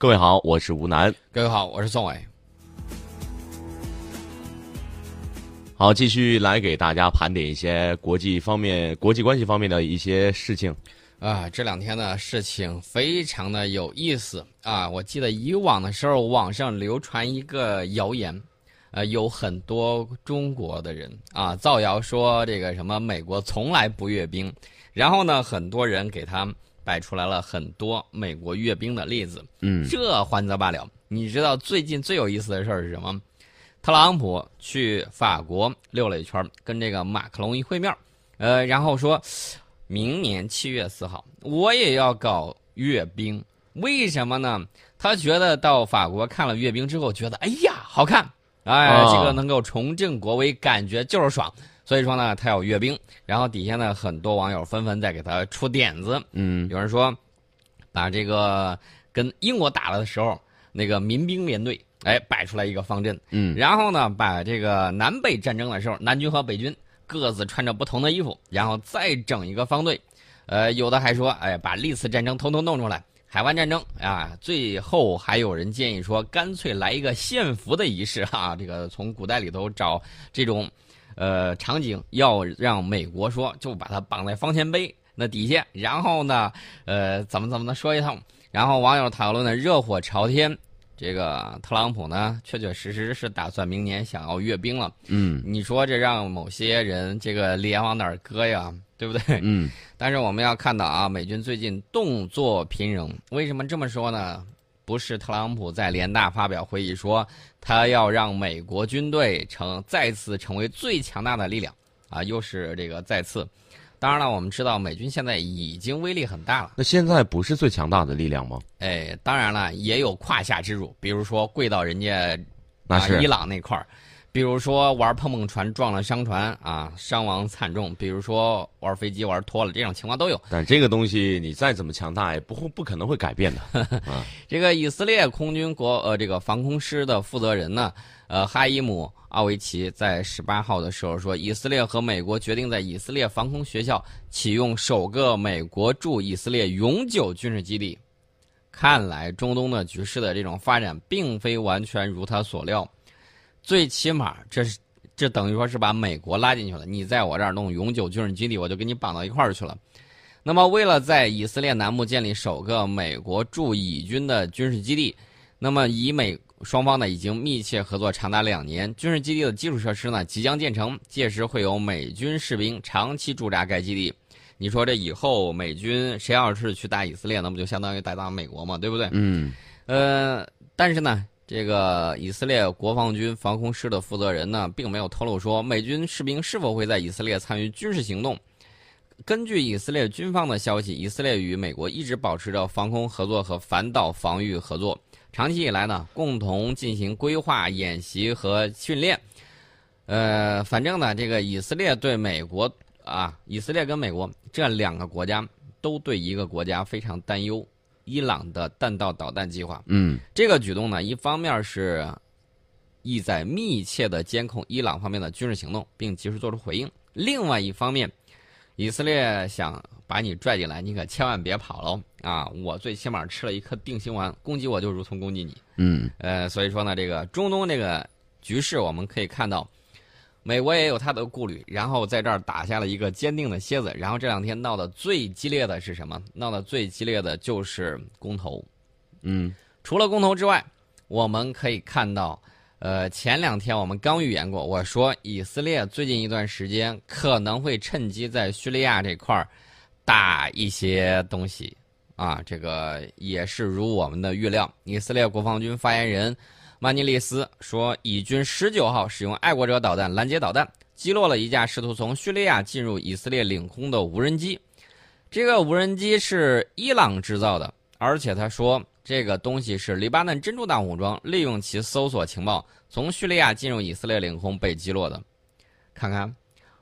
各位好，我是吴楠。各位好，我是宋伟。好，继续来给大家盘点一些国际方面、国际关系方面的一些事情。啊，这两天的事情非常的有意思啊！我记得以往的时候，网上流传一个谣言，呃，有很多中国的人啊造谣说这个什么美国从来不阅兵，然后呢，很多人给他摆出来了很多美国阅兵的例子。嗯，这还则罢了，你知道最近最有意思的事儿是什么？特朗普去法国溜了一圈，跟这个马克龙一会面，呃，然后说，明年七月四号我也要搞阅兵，为什么呢？他觉得到法国看了阅兵之后，觉得哎呀好看，哎，这个能够重振国威，感觉就是爽，所以说呢，他要阅兵。然后底下呢，很多网友纷纷在给他出点子，嗯，有人说，把这个跟英国打了的时候那个民兵连队。哎，摆出来一个方阵，嗯，然后呢，把这个南北战争的时候，南军和北军各自穿着不同的衣服，然后再整一个方队，呃，有的还说，哎，把历次战争通通弄出来，海湾战争啊，最后还有人建议说，干脆来一个献俘的仪式哈，这个从古代里头找这种，呃，场景，要让美国说，就把他绑在方尖碑那底下，然后呢，呃，怎么怎么的说一通，然后网友讨论的热火朝天。这个特朗普呢，确确实实是打算明年想要阅兵了。嗯，你说这让某些人这个脸往哪儿搁呀？对不对？嗯。但是我们要看到啊，美军最近动作频仍。为什么这么说呢？不是特朗普在联大发表会议说他要让美国军队成再次成为最强大的力量啊，又是这个再次。当然了，我们知道美军现在已经威力很大了。那现在不是最强大的力量吗？哎，当然了，也有胯下之辱，比如说跪到人家那是伊朗那块儿，比如说玩碰碰船撞了商船啊，伤亡惨重；比如说玩飞机玩脱了，这种情况都有。但这个东西你再怎么强大，也不会不可能会改变的。这个以色列空军国呃这个防空师的负责人呢，呃哈伊姆。奥维奇在十八号的时候说，以色列和美国决定在以色列防空学校启用首个美国驻以色列永久军事基地。看来中东的局势的这种发展并非完全如他所料，最起码这是这等于说是把美国拉进去了。你在我这儿弄永久军事基地，我就给你绑到一块儿去了。那么，为了在以色列南部建立首个美国驻以军的军事基地，那么以美。双方呢已经密切合作长达两年，军事基地的基础设施呢即将建成，届时会有美军士兵长期驻扎该基地。你说这以后美军谁要是去打以色列，那不就相当于打打美国嘛，对不对？嗯。呃，但是呢，这个以色列国防军防空师的负责人呢，并没有透露说美军士兵是否会在以色列参与军事行动。根据以色列军方的消息，以色列与美国一直保持着防空合作和反导防御合作。长期以来呢，共同进行规划、演习和训练。呃，反正呢，这个以色列对美国啊，以色列跟美国这两个国家都对一个国家非常担忧——伊朗的弹道导弹计划。嗯，这个举动呢，一方面是意在密切的监控伊朗方面的军事行动，并及时做出回应；另外一方面，以色列想。把你拽进来，你可千万别跑喽啊！我最起码吃了一颗定心丸，攻击我就如同攻击你。嗯，呃，所以说呢，这个中东这个局势，我们可以看到，美国也有他的顾虑，然后在这儿打下了一个坚定的楔子。然后这两天闹得最激烈的是什么？闹得最激烈的就是公投。嗯，除了公投之外，我们可以看到。呃，前两天我们刚预言过，我说以色列最近一段时间可能会趁机在叙利亚这块儿。打一些东西，啊，这个也是如我们的预料。以色列国防军发言人曼尼利斯说，以军十九号使用爱国者导弹拦截导弹，击落了一架试图从叙利亚进入以色列领空的无人机。这个无人机是伊朗制造的，而且他说这个东西是黎巴嫩真主党武装利用其搜索情报从叙利亚进入以色列领空被击落的。看看，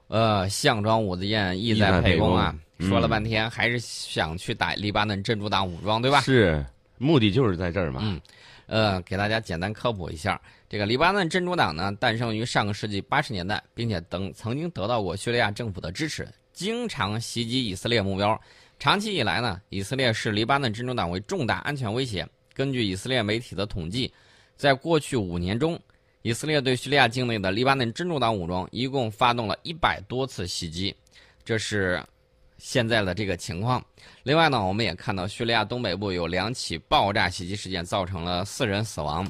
呃，项庄舞剑，意在沛公啊。说了半天，还是想去打黎巴嫩真主党武装，对吧？是，目的就是在这儿嘛。嗯，呃，给大家简单科普一下，这个黎巴嫩真主党呢，诞生于上个世纪八十年代，并且等曾经得到过叙利亚政府的支持，经常袭击以色列目标。长期以来呢，以色列视黎巴嫩真主党为重大安全威胁。根据以色列媒体的统计，在过去五年中，以色列对叙利亚境内的黎巴嫩真主党武装一共发动了一百多次袭击，这是现在的这个情况。另外呢，我们也看到叙利亚东北部有两起爆炸袭击事件，造成了四人死亡。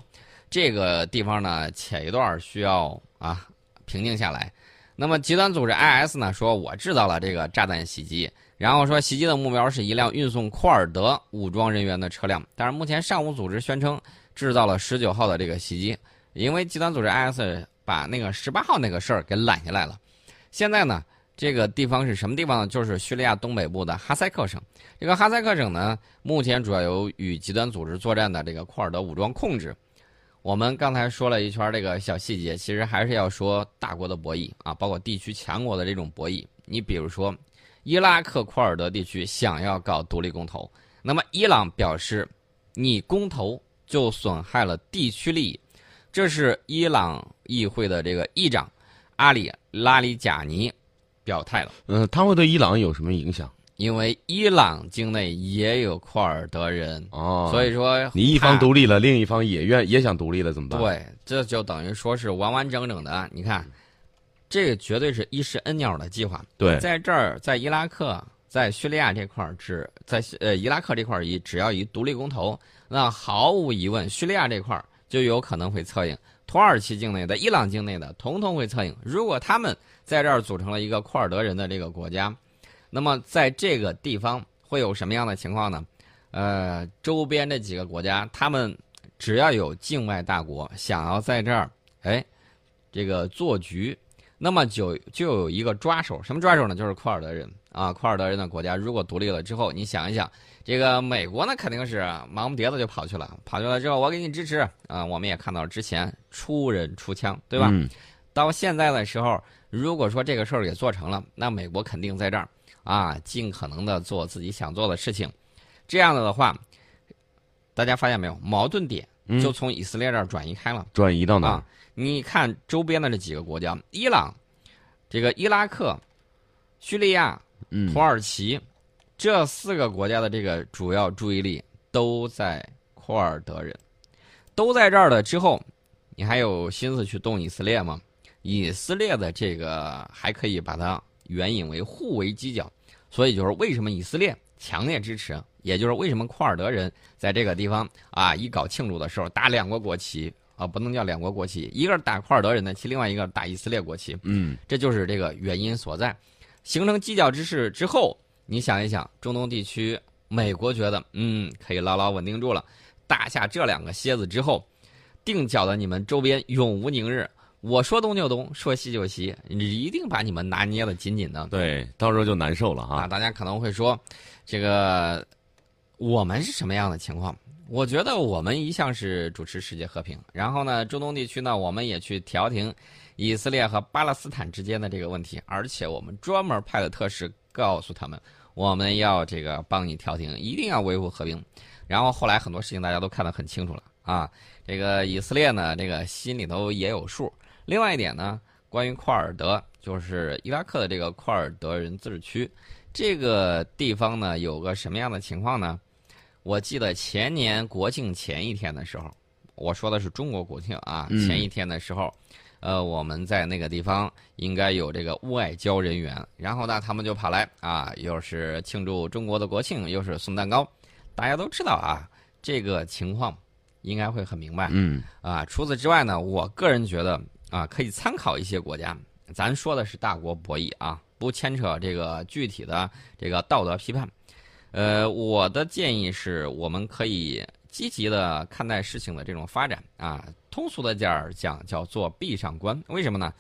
这个地方呢，前一段需要啊平静下来。那么极端组织 IS 呢，说我制造了这个炸弹袭击，然后说袭击的目标是一辆运送库尔德武装人员的车辆。但是目前上无组织宣称制造了十九号的这个袭击，因为极端组织 IS 把那个十八号那个事儿给揽下来了。现在呢，这个地方是什么地方呢？就是叙利亚东北部的哈塞克省。这个哈塞克省呢，目前主要由与极端组织作战的这个库尔德武装控制。我们刚才说了一圈这个小细节，其实还是要说大国的博弈啊，包括地区强国的这种博弈。你比如说，伊拉克库尔德地区想要搞独立公投，那么伊朗表示，你公投就损害了地区利益，这是伊朗议会的这个议长阿里拉里贾尼表态了。嗯，他会对伊朗有什么影响？因为伊朗境内也有库尔德人哦，所以说你一方独立了，另一方也愿也想独立了，怎么办？对，这就等于说是完完整整的。你看，这个绝对是一石恩鸟的计划。对，在这儿，在伊拉克，在叙利亚这块儿，只在呃伊拉克这块儿，一只要一独立公投，那毫无疑问，叙利亚这块儿就有可能会策应。土耳其境内的、伊朗境内的，统统会策应。如果他们在这儿组成了一个库尔德人的这个国家。那么在这个地方会有什么样的情况呢？呃，周边这几个国家，他们只要有境外大国想要在这儿，哎，这个做局，那么就就有一个抓手，什么抓手呢？就是库尔德人啊，库尔德人的国家如果独立了之后，你想一想，这个美国呢肯定是忙不迭的就跑去了，跑去了之后我给你支持啊，我们也看到了之前出人出枪，对吧？到现在的时候，如果说这个事儿给做成了，那美国肯定在这儿。啊，尽可能的做自己想做的事情，这样子的话，大家发现没有，矛盾点就从以色列这儿转移开了，转移到哪？你看周边的这几个国家，伊朗、这个伊拉克、叙利亚、土耳其这四个国家的这个主要注意力都在库尔德人，都在这儿了之后，你还有心思去动以色列吗？以色列的这个还可以把它援引为互为犄角。所以就是为什么以色列强烈支持，也就是为什么库尔德人在这个地方啊一搞庆祝的时候打两国国旗啊，不能叫两国国旗，一个是打库尔德人的旗，另外一个打以色列国旗。嗯，这就是这个原因所在。形成犄角之势之后，你想一想，中东地区，美国觉得嗯可以牢牢稳定住了，打下这两个蝎子之后，定脚的你们周边永无宁日。我说东就东，说西就西，你一定把你们拿捏的紧紧的。对，到时候就难受了哈。大家可能会说，这个我们是什么样的情况？我觉得我们一向是主持世界和平，然后呢，中东地区呢，我们也去调停以色列和巴勒斯坦之间的这个问题，而且我们专门派了特使告诉他们，我们要这个帮你调停，一定要维护和平。然后后来很多事情大家都看得很清楚了啊，这个以色列呢，这个心里头也有数。另外一点呢，关于库尔德，就是伊拉克的这个库尔德人自治区，这个地方呢，有个什么样的情况呢？我记得前年国庆前一天的时候，我说的是中国国庆啊，前一天的时候，呃，我们在那个地方应该有这个外交人员，然后呢，他们就跑来啊，又是庆祝中国的国庆，又是送蛋糕，大家都知道啊，这个情况应该会很明白。嗯，啊，除此之外呢，我个人觉得。啊，可以参考一些国家，咱说的是大国博弈啊，不牵扯这个具体的这个道德批判。呃，我的建议是，我们可以积极的看待事情的这种发展啊，通俗的点儿讲叫做闭上关。为什么呢？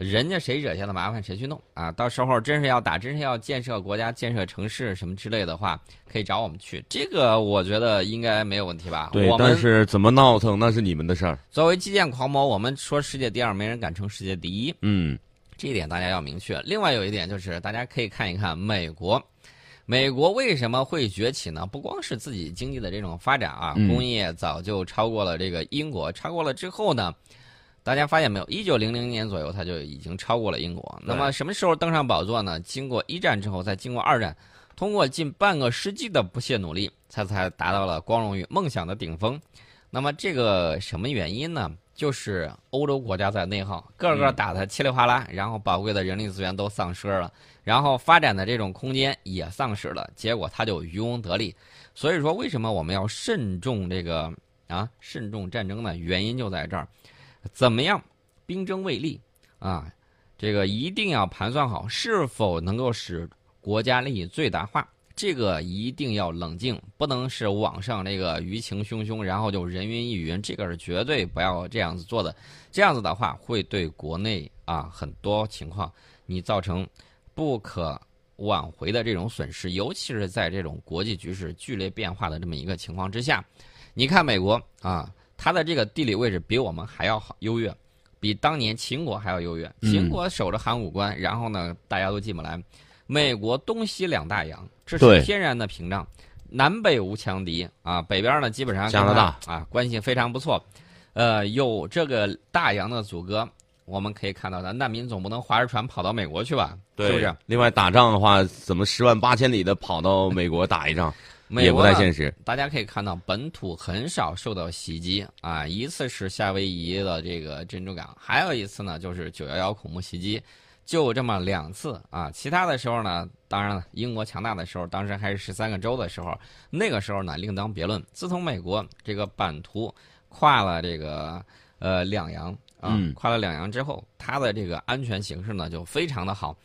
人家谁惹下的麻烦谁去弄啊！到时候真是要打，真是要建设国家、建设城市什么之类的话，可以找我们去。这个我觉得应该没有问题吧？对，但是怎么闹腾那是你们的事儿。作为基建狂魔，我们说世界第二，没人敢称世界第一。嗯，这一点大家要明确。另外有一点就是，大家可以看一看美国，美国为什么会崛起呢？不光是自己经济的这种发展啊，工业早就超过了这个英国，超过了之后呢？大家发现没有？一九零零年左右，他就已经超过了英国。那么什么时候登上宝座呢？经过一战之后，再经过二战，通过近半个世纪的不懈努力，他才达到了光荣与梦想的顶峰。那么这个什么原因呢？就是欧洲国家在内耗，个个打得稀里哗啦，然后宝贵的人力资源都丧失了，然后发展的这种空间也丧失了，结果他就渔翁得利。所以说，为什么我们要慎重这个啊，慎重战争呢？原因就在这儿，怎么样兵争未立啊？这个一定要盘算好是否能够使国家利益最大化。这个一定要冷静，不能是网上那个舆情汹汹，然后就人云亦云，这个是绝对不要这样子做的。这样子的话，会对国内啊很多情况你造成不可挽回的这种损失，尤其是在这种国际局势剧烈变化的这么一个情况之下。你看美国啊，它的这个地理位置比我们还要好优越，比当年秦国还要优越。秦国守着函谷关，然后呢，大家都进不来。美国东西两大洋，这是天然的屏障，南北无强敌啊。北边呢，基本上加拿大啊，关系非常不错。呃，有这个大洋的阻隔，我们可以看到的难民总不能划着船跑到美国去吧？是不是？另外，打仗的话，怎么十万八千里的跑到美国打一仗，也不太现实。大家可以看到，本土很少受到袭击啊。一次是夏威夷的这个珍珠港，还有一次呢，就是九幺幺恐怖袭击。就这么两次啊，其他的时候呢，当然了，英国强大的时候，当时还是十三个州的时候，那个时候呢另当别论。自从美国这个版图跨了这个呃两洋啊，跨了两洋之后，它的这个安全形势呢就非常的好。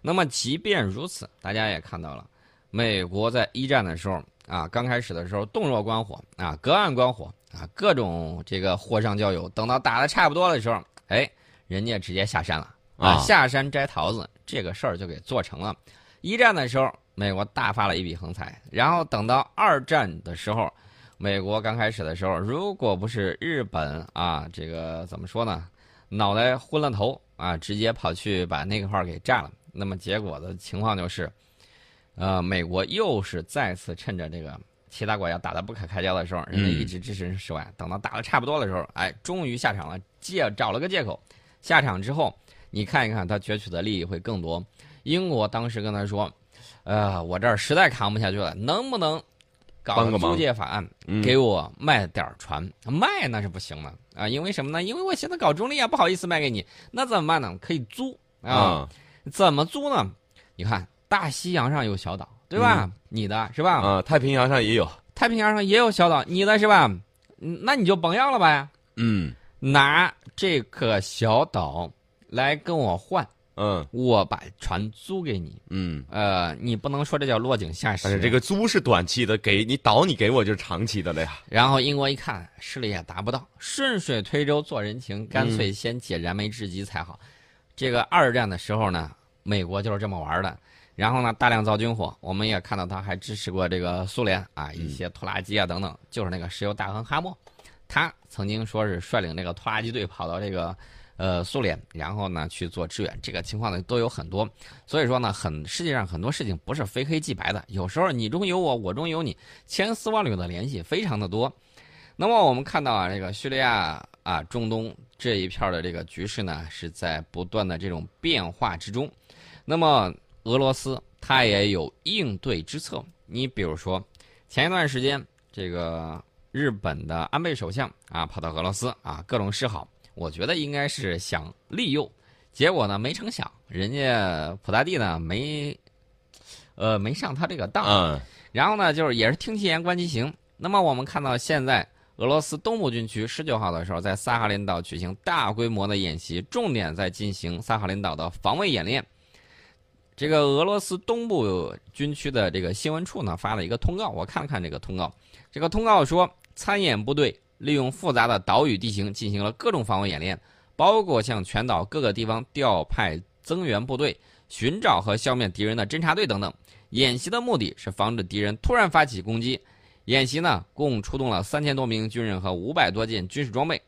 那么即便如此，大家也看到了，美国在一战的时候啊，刚开始的时候洞若观火啊，隔岸观火啊，各种这个火上浇油。等到打的差不多的时候，哎，人家直接下山了。啊，下山摘桃子这个事儿就给做成了。一战的时候，美国大发了一笔横财，然后等到二战的时候，美国刚开始的时候，如果不是日本啊，这个怎么说呢，脑袋昏了头啊，直接跑去把那块儿给炸了，那么结果的情况就是，呃，美国又是再次趁着这个其他国家打得不可开交的时候，人家一直支持十万，等到打得差不多的时候，哎，终于下场了，借找了个借口下场之后。你看一看，他攫取的利益会更多。英国当时跟他说：“呃，我这儿实在扛不下去了，能不能搞个租借法案，给我卖点船？卖那是不行的啊，因为什么呢？因为我现在搞中立啊，不好意思卖给你。那怎么办呢？可以租啊？怎么租呢？你看，大西洋上有小岛，对吧？你的是吧？啊，太平洋上也有，太平洋上也有小岛，你的是吧？那你就甭要了呗。嗯，拿这个小岛。来跟我换，嗯，我把船租给你，嗯，呃，你不能说这叫落井下石。但是这个租是短期的，给你岛你给我就是长期的了呀。然后英国一看势力也达不到，顺水推舟做人情，干脆先解燃眉之急才好。这个二战的时候呢，美国就是这么玩的。然后呢，大量造军火，我们也看到他还支持过这个苏联啊，一些拖拉机啊等等，就是那个石油大亨哈默，他曾经说是率领那个拖拉机队跑到这个。呃，苏联，然后呢去做支援，这个情况呢都有很多，所以说呢，很世界上很多事情不是非黑即白的，有时候你中有我，我中有你，千丝万缕的联系非常的多。那么我们看到啊，这个叙利亚啊，中东这一片的这个局势呢，是在不断的这种变化之中。那么俄罗斯它也有应对之策，你比如说前一段时间，这个日本的安倍首相啊，跑到俄罗斯啊，各种示好。我觉得应该是想利诱，结果呢没成想，人家普大帝呢没，呃没上他这个当。嗯。然后呢，就是也是听其言观其行。那么我们看到现在俄罗斯东部军区十九号的时候，在萨哈林岛举行大规模的演习，重点在进行萨哈林岛的防卫演练。这个俄罗斯东部军区的这个新闻处呢发了一个通告，我看了看这个通告，这个通告说参演部队。利用复杂的岛屿地形进行了各种防卫演练，包括向全岛各个地方调派增援部队、寻找和消灭敌人的侦察队等等。演习的目的是防止敌人突然发起攻击。演习呢，共出动了三千多名军人和五百多件军事装备。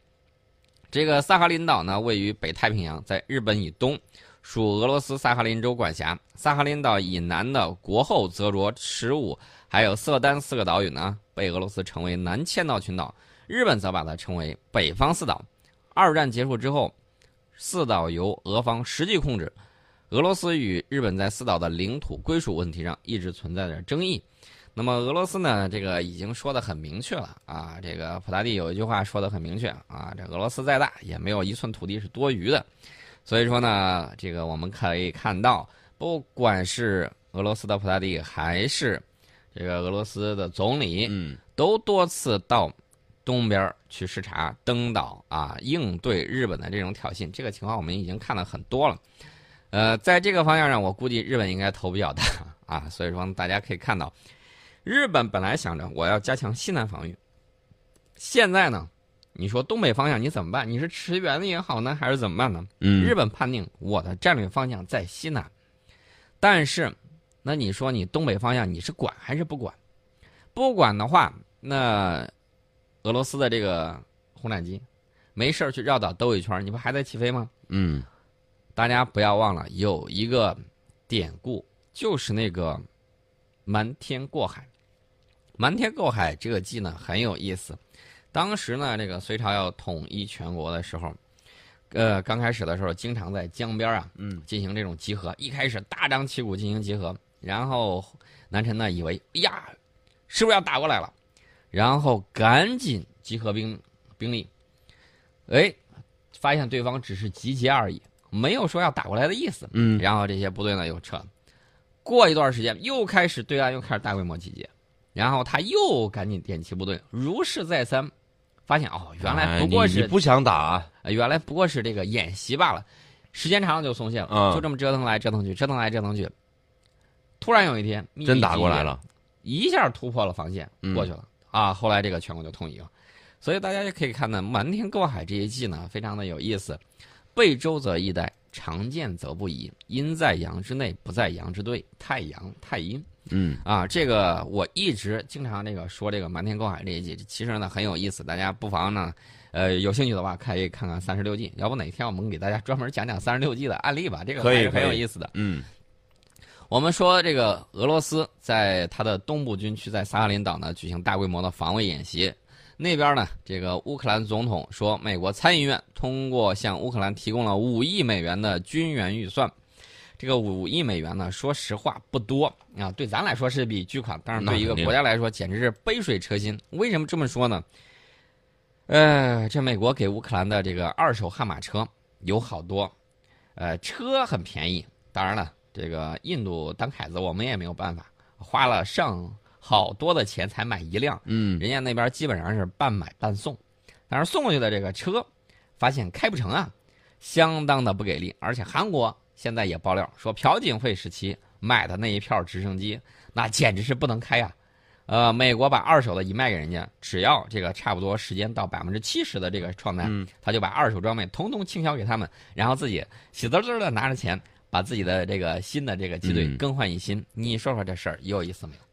这个萨哈林岛呢，位于北太平洋，在日本以东，属俄罗斯萨哈林州管辖。萨哈林岛以南的国后、泽卓、十五还有色丹四个岛屿呢，被俄罗斯称为南千岛群岛。日本则把它称为北方四岛。二战结束之后，四岛由俄方实际控制。俄罗斯与日本在四岛的领土归属问题上一直存在着争议。那么俄罗斯呢，这个已经说得很明确了啊。这个普大帝有一句话说得很明确啊，这俄罗斯再大也没有一寸土地是多余的。所以说呢，这个我们可以看到，不管是俄罗斯的普大帝还是这个俄罗斯的总理，嗯，都多次到东边去视察、登岛啊，应对日本的这种挑衅。这个情况我们已经看了很多了。呃，在这个方向上，我估计日本应该头比较大啊。所以说，大家可以看到。日本本来想着我要加强西南防御，现在呢，你说东北方向你怎么办？你是驰援也好呢，还是怎么办呢？嗯，日本判定我的战略方向在西南，但是，那你说你东北方向你是管还是不管？不管的话，那俄罗斯的这个轰炸机没事儿去绕岛兜一圈，你不还在起飞吗？嗯，大家不要忘了有一个典故，就是那个瞒天过海。瞒天过海这个计呢很有意思，当时呢这个隋朝要统一全国的时候，呃刚开始的时候经常在江边啊，嗯，进行这种集合，一开始大张旗鼓进行集合，然后南陈呢以为呀是不是要打过来了，然后赶紧集合兵兵力，哎，发现对方只是集结而已，没有说要打过来的意思，嗯，然后这些部队呢又撤，过一段时间又开始对岸又开始大规模集结。然后他又赶紧点齐部队，如是再三，发现哦，原来不过是不想打，原来不过是这个演习罢了。时间长了就松懈了，就这么折腾来折腾去，折腾来折腾去。突然有一天，真打过来了，一下突破了防线，过去了啊！后来这个全国就统一了。所以大家就可以看到，瞒天过海这一计呢，非常的有意思。背舟则易带，常见则不宜。阴在阳之内，不在阳之对。太阳太阴。嗯啊，这个我一直经常那个说这个瞒天过海这一集，其实呢很有意思，大家不妨呢，呃，有兴趣的话可以看看三十六计，要不哪天我们给大家专门讲讲三十六计的案例吧，这个还是很有意思的。嗯，我们说这个俄罗斯在它的东部军区在萨哈林岛呢举行大规模的防卫演习，那边呢这个乌克兰总统说，美国参议院通过向乌克兰提供了五亿美元的军援预算。这个五亿美元呢，说实话不多啊，对咱来说是笔巨款，但是对一个国家来说简直是杯水车薪。为什么这么说呢？呃，这美国给乌克兰的这个二手悍马车有好多，呃，车很便宜。当然了，这个印度当凯子，我们也没有办法，花了上好多的钱才买一辆。嗯，人家那边基本上是半买半送，但是送过去的这个车，发现开不成啊，相当的不给力，而且韩国。现在也爆料说，朴槿惠时期买的那一票直升机，那简直是不能开呀！呃，美国把二手的一卖给人家，只要这个差不多时间到百分之七十的这个创单，他就把二手装备统统倾销给他们，然后自己喜滋滋的拿着钱，把自己的这个新的这个机队更换一新。你说说这事儿有意思没有？